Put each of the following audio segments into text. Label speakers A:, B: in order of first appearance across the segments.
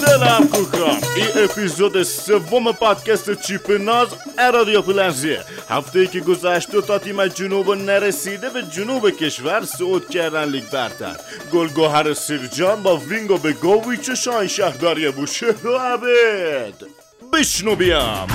A: سلام این اپیزود سوم پادکست چیپ ناز رادیو پلنزیه هفته ای که گذشت تا تیم جنوب نرسیده به جنوب کشور صعود کردن لیگ برتر گلگوهر سیرجان با وینگو به گوویچ و شاهین شهرداری بوشهر و عبد بشنو بیام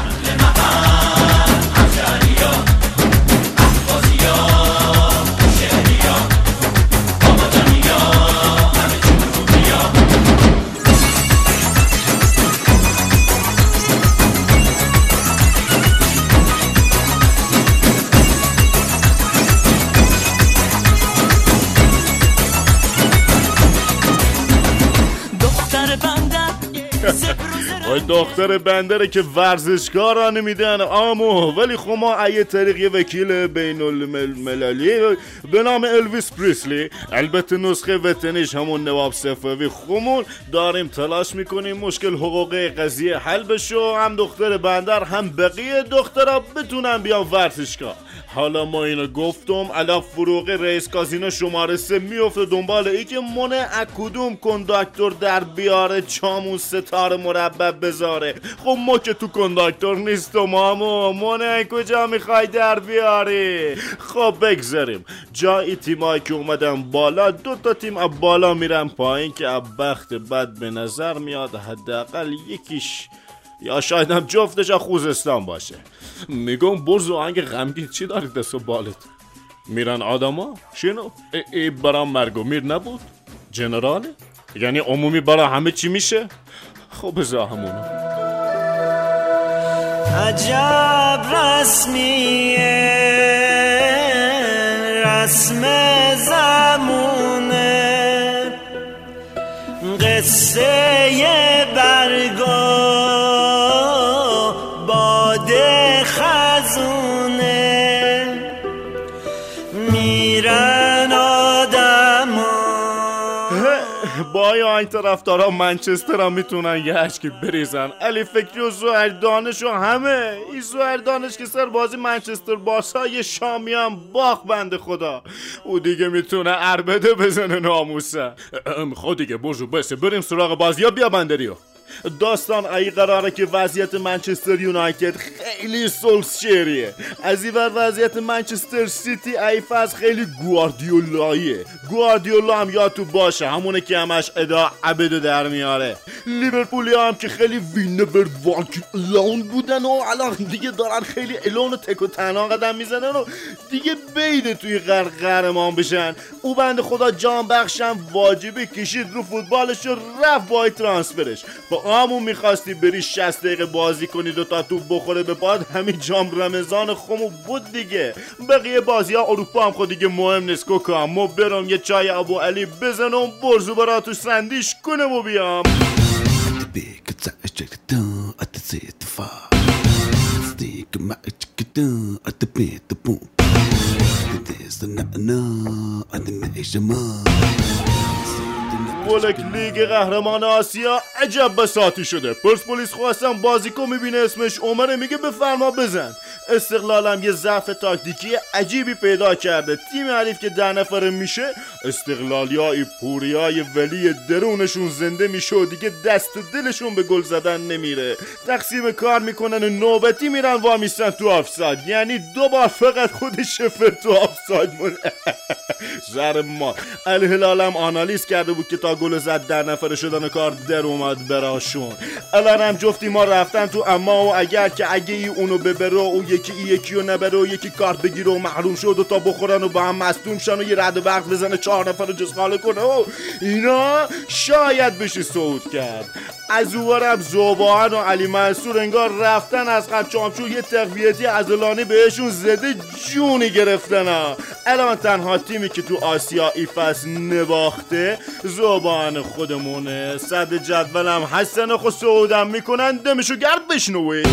B: دختر
A: بندره که ورزشکار را نمیدن آمو ولی خب ما ایه طریق یه وکیل بین المللی به نام الویس پریسلی. البته نسخه وطنیش همون نواب صفوی خمون. داریم تلاش می‌کنیم مشکل حقوقی قضیه حل بشه هم دختر بندر هم بقیه دخترها بتونن بیان ورزشگاه. حالا ما اینو گفتم الا فروغ رئیس کازینو شماره سه میفته دنبال ای که منه از کدوم کنداکتور در بیاره چامون ستاره مربع بذاره. خب ما که تو کنداکتور نیستم مامو منه کجا می‌خوای در بیاری؟ خب بگذاریم. جایی تیمایی که اومدن بالا دو تا تیم از بالا میرن پایین که از بخت بد به نظر میاد حداقل یکیش یا شاید هم جفتش خوزستان باشه. میگم برز و آهنگ غمگین چی داری دست و بالت؟ میرن آدما؟ شنو ای, ای برام مرگ و میر نبود. جنراله؟ یعنی عمومی برا همه چی میشه؟ خب بذار همونو.
B: عجب رسمیه رسم زمونه. قصه برگا میرن آدما.
A: با این طرفدارا منچستر هم می‌تونن یه اشکی بریزن. علی فکری و زهر دانش و همه. این زهر دانش که سر بازی منچستر باسا یه شامی هم باخ بنده خدا. او دیگه می‌تونه عربده بزنه ناموسه. خود دیگه برجو بسه بریم سراغ بازی. یا بیا بندریو. داستان ای قراره که وضعیت منچستر یونایتد خیلی سولسشریه از این وضعیت منچستر سیتی ای فاز خیلی گواردیولاییه. گواردیولا هم یا تو باشه همونه که همش ادا عبدو در میاره. لیورپولی هم که خیلی وینبر واک لون بودن و الان دیگه دارن خیلی الون و تک و تنها قدم می‌زنن و دیگه بیده توی غر قهرمان بشن او بند خدا جان بخشم واجبه کشید رو فوتبالش و رفت بای ترانسفرش. با همون می‌خواستی بری 60 دقیقه بازی کنی دو تا توپ بخوره به پاد همین جام رمضان خمو بود دیگه. بقیه بازی ها اروپا هم خود دیگه مهم نیست کوکا ما برم یه چای ابو علی بزنم برزو برا تو سندیش کنم و بیام. ولک لیگ قهرمان آسیا عجب بساتی شده. پرسپولیس خواستم بازیکو می‌بینه اسمش عمره میگه بفرما بزن. استقلالم یه ضعف تاکتیکی عجیبی پیدا کرده. تیم حریف که ده نفره میشه استقلالیای پوریای ولی درونشون زنده میشه و دیگه دست دلشون به گل زدن نمیره. تقسیم کار می‌کنن و نوبتی میرن وامیستن تو آفساید. یعنی دو بار فقط خود شفر تو آفساید مونه. زر ما الهلالم آنالیز کرده بود که تا گل زد در نفره شدن کار در اومد براشون. الان هم جفتی ما رفتن تو اما و اگر که اگه ای اونو ببره یکی ای یکی رو نبره و یکی کارت بگیره و محروم شد و تا بخورن و با هم مصدوم شن و یه رد و برق بزنه چهار نفر رو جز خاله کنه. و اینا شاید بشه صعود کرد. از اونورم زوبان و علی منصور انگار رفتن از قد چامچو یه تقویتی عضلانی بهشون زده جونی گرفتن. ها الان تنها تیمی که تو آسیا ای فصل نباخته زوبان خودمونه. صد جدولم هستن و خود سعودم می‌کنن. دمشو گرد بشنوی.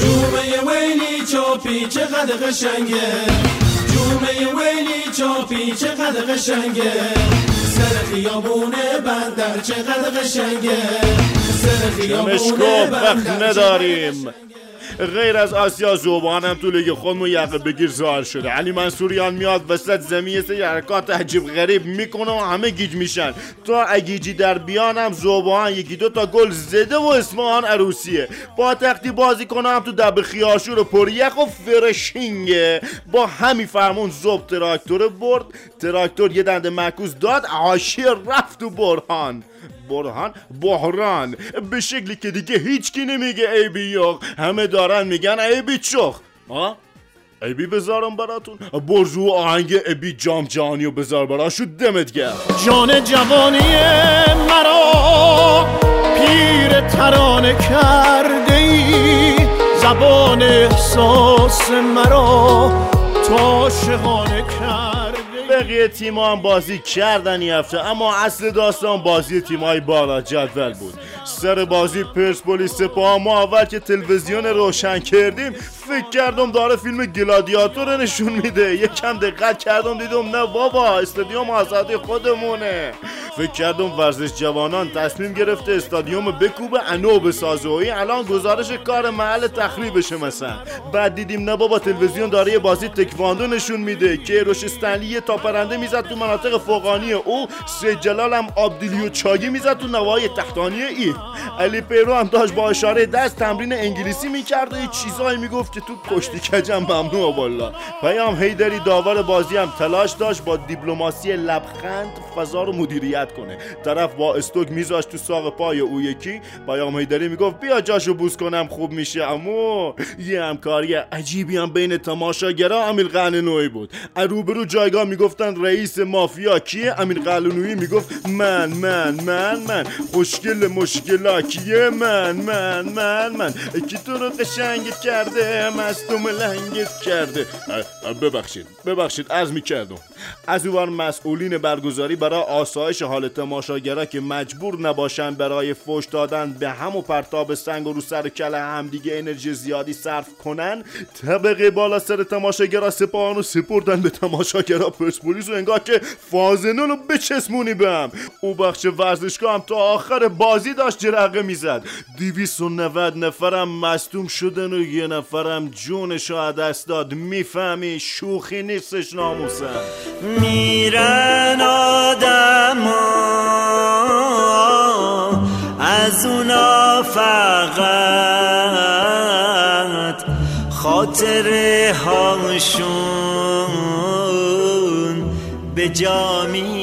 C: جومه ویلی چاپی چقدر قشنگه. جومه ویلی چاپی چقدر قشنگه. سر خیابونه بندر چقدر قشنگه. سر خیابونه بندر
A: نداریم. غیر از آسیا زوبان هم تو لیگ خودمون یقه بگیر ظاهر شده. علی منصوریان میاد وسط زمین سه حرکات عجیب غریب می‌کنه و همه گیج میشن. تا اگیجی در بیان هم زوبان یکی دو تا گل زده و اسمان عروسیه. با تختی بازی کنه هم تو دب خیاشور و پریخ و فرشینگه. با همین فرمون زوب تراکتور برد. تراکتور یه دنده معکوس داد عاشی رفت و برهان. برهان بحران. به شکلی که دیگه هیچکی نمیگه ایبی یخ همه دارن میگن ایبی چخ. ها ایبی بذارم براتون. برزو آهنگ ایبی جام جهانی و بذار براشو دمت گرم.
C: جان جوانی مرا پیر ترانه کرده ای زبان احساس مرا کرده
A: بقیه تیم هم بازی کردن هفته اما اصل داستان بازی تیمای بالا جدول بود. سر بازی پرسپولیس سپاه ما اول که تلویزیون روشن کردیم فکر کردم داره فیلم گلادیاتور نشون میده. یکم دقت کردم دیدم نه بابا استادیوم آزادی خودمونه. فکر کردم ورزش جوانان تصمیم گرفته استادیوم بکوبه انو بسازه و الان گزارش کار محل تخریبشه مثلا. بعد دیدیم نه بابا تلویزیون داره یه بازی تکواندو نشون میده. که روش استنلی تا پرنده می‌زد تو مناطق فوقانی او. سید جلال هم آبدیلی و چاگی می‌زد تو نواحی تحتانی ای. علی پیرو هم داشت با اشاره دست تمرین انگلیسی می‌کرد و چیزایی می‌گفت که تو کشتی کجم ممنوع والا پیام هیدری داور بازی هم تلاش داشت با دیپلماسی لبخند فضا رو مدیریت کنه. طرف با استوک میذاشت تو ساق پای او یکی. پیام هیدری می‌گفت بیا جاشو بوس کنم خوب میشه. اما یه همکاری عجیبی هم بین تماشاگرا امیل قلنوی بود. روبرو جایگاه می‌گفتن رئیس مافیا کیه؟ امیر قلنوی می‌گفت من من من من. خوشگل مشکلا کیه من من من من. کی تو رو قشنگت کرده؟ مستم لنگت کرده. ببخشید ببخشید عرض می‌کردم از اونور مسئولین برگزاری برای آسایش حال تماشاگرا که مجبور نباشن برای فوش دادن به هم و پرتاب سنگ و رو سر کله همدیگه انرژی زیادی صرف کنن طبقه بالا سر تماشاگرا سپاهان رو سپردن به تماشاگرا پرسپولیس و انگار که فازنون رو بچسمونی به هم. او بخش ورزشگاه هم تا آخر بازی داشت جرقه می‌زد. 290 نفرم مصدوم شدن و یه نفرم جونش رو دست داد می‌فهمی شوخی نیستش ناموسن
B: میرن آدم از اونا فقط خاطر هاشون به جا میمونه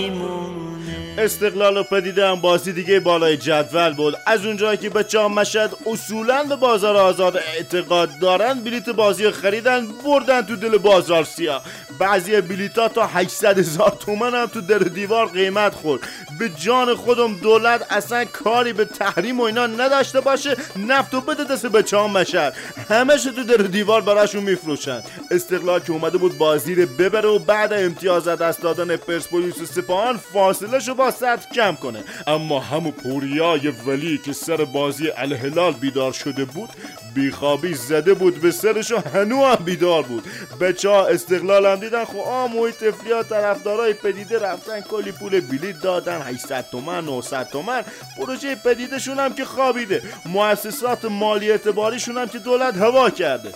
A: استقلال و پدیده هم بازی دیگه بالای جدول بود. از اونجایی که بچه مشهد اصولا به بازار آزاد اعتقاد دارن بلیت بازی رو خریدن بردن تو دل بازار سیاه بعضی بلیت ها تا 800 هزار تومن هم تو در دیوار قیمت خورد. به جان خودم دولت اصلا کاری به تحریم و اینا نداشته باشه نفت و بده دست بچه ها مشهد. همش تو در دیوار براشون میفروشن. استقلال که اومده بود بازی رو ببره و بعد امتیاز از دست دادن پرسپولیس و سپاهان فاصله شو با سطح کم کنه. اما همون پوریای ولی که سر بازی الهلال بیدار شده بود بیخوابی زده بود به سرش و هنو هم بیدار بود. بچه ها استقلال هم دیدن خب آ محیط طرفدارای پدیده رفتن کلی پول بلیت دادن 800 تومن 900 تومن. پروژه پدیدشون هم که خوابیده. مؤسسات مالی اعتباریشون هم که دولت هوا کرده.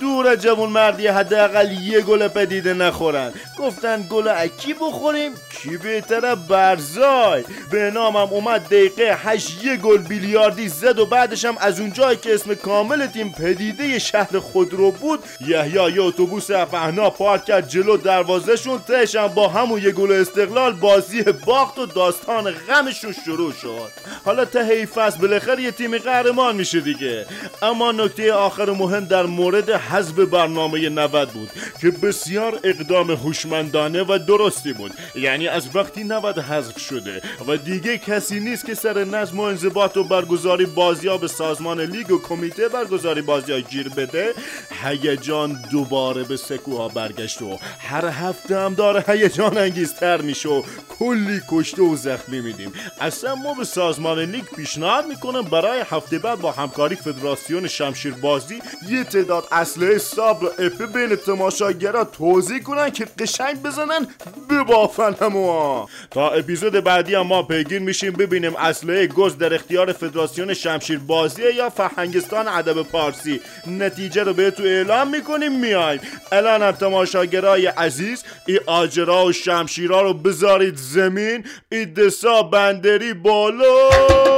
A: دور جوون مردی حداقل یه گل پدیده نخورن. گفتن گل اکی بخوریم؟ کی بهتره برزای؟ به نامم اومد دقیقه هشت یه گل بیلیاردی زد و بعدش هم از اونجایی که اسم کامل تیم پدیده شهر خودرو بود یحیی یه اتوبوس افهنا پارک کرد جلو دروازهشون تهش هم با همون یه گل استقلال بازی باخت و داستان غمشون شروع شد. حالا ته این فصل بالاخره یه تیم قهرمان میشه دیگه. اما نکته آخر مهم در مورد حذف برنامه 90 بود که بسیار اقدام هوشمندانه و درستی بود. یعنی از وقتی 90 حذف شده و دیگه کسی نیست که سر نظم و انضباط و برگزاری بازی ها به سازمان لیگ و کمیته برگزاری بازی ها گیر بده هیجان دوباره به سکوها برگشت و هر هفته هم داره هیجان انگیزتر میشه و کلی کشته و زخمی میدیم. اصلا ما به سازمان لیگ پیشنهاد می‌کنم برای هفته بعد با همکاری فدراسیون شمشیر بازی یه تعداد اصل اسلحه صبر و اپه بین تماشاگرا توضیح کنن که قشنگ بزنن ببافن همو تا اپیزود بعدی هم ما پیگیر میشیم ببینیم اسلحه گز در اختیار فدراسیون شمشیر بازیه یا فرهنگستان ادب پارسی. نتیجه رو بهتون اعلام می‌کنیم میایم. الان هم تماشاگرای عزیز ای آجرا و شمشیرا رو بذارید زمین. ای دسا بندری بالا.